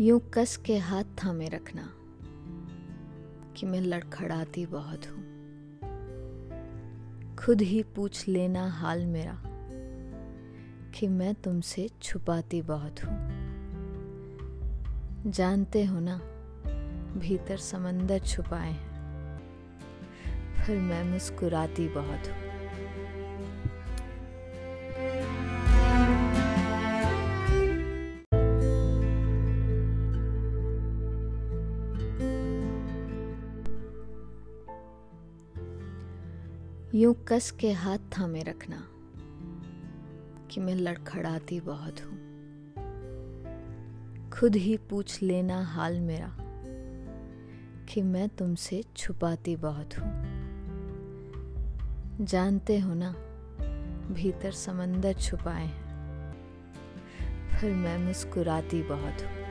यूँ कस के हाथ थामे रखना कि मैं लड़खड़ाती बहुत हूँ। खुद ही पूछ लेना हाल मेरा कि मैं तुमसे छुपाती बहुत हूँ। जानते हो ना, भीतर समंदर छुपाए हैं, फिर मैं मुस्कुराती बहुत हूँ। यूँ कस के हाथ थामे रखना कि मैं लड़खड़ाती बहुत हूँ। खुद ही पूछ लेना हाल मेरा कि मैं तुमसे छुपाती बहुत हूँ। जानते हो ना, भीतर समंदर छुपाए हैं, फिर मैं मुस्कुराती बहुत हूँ।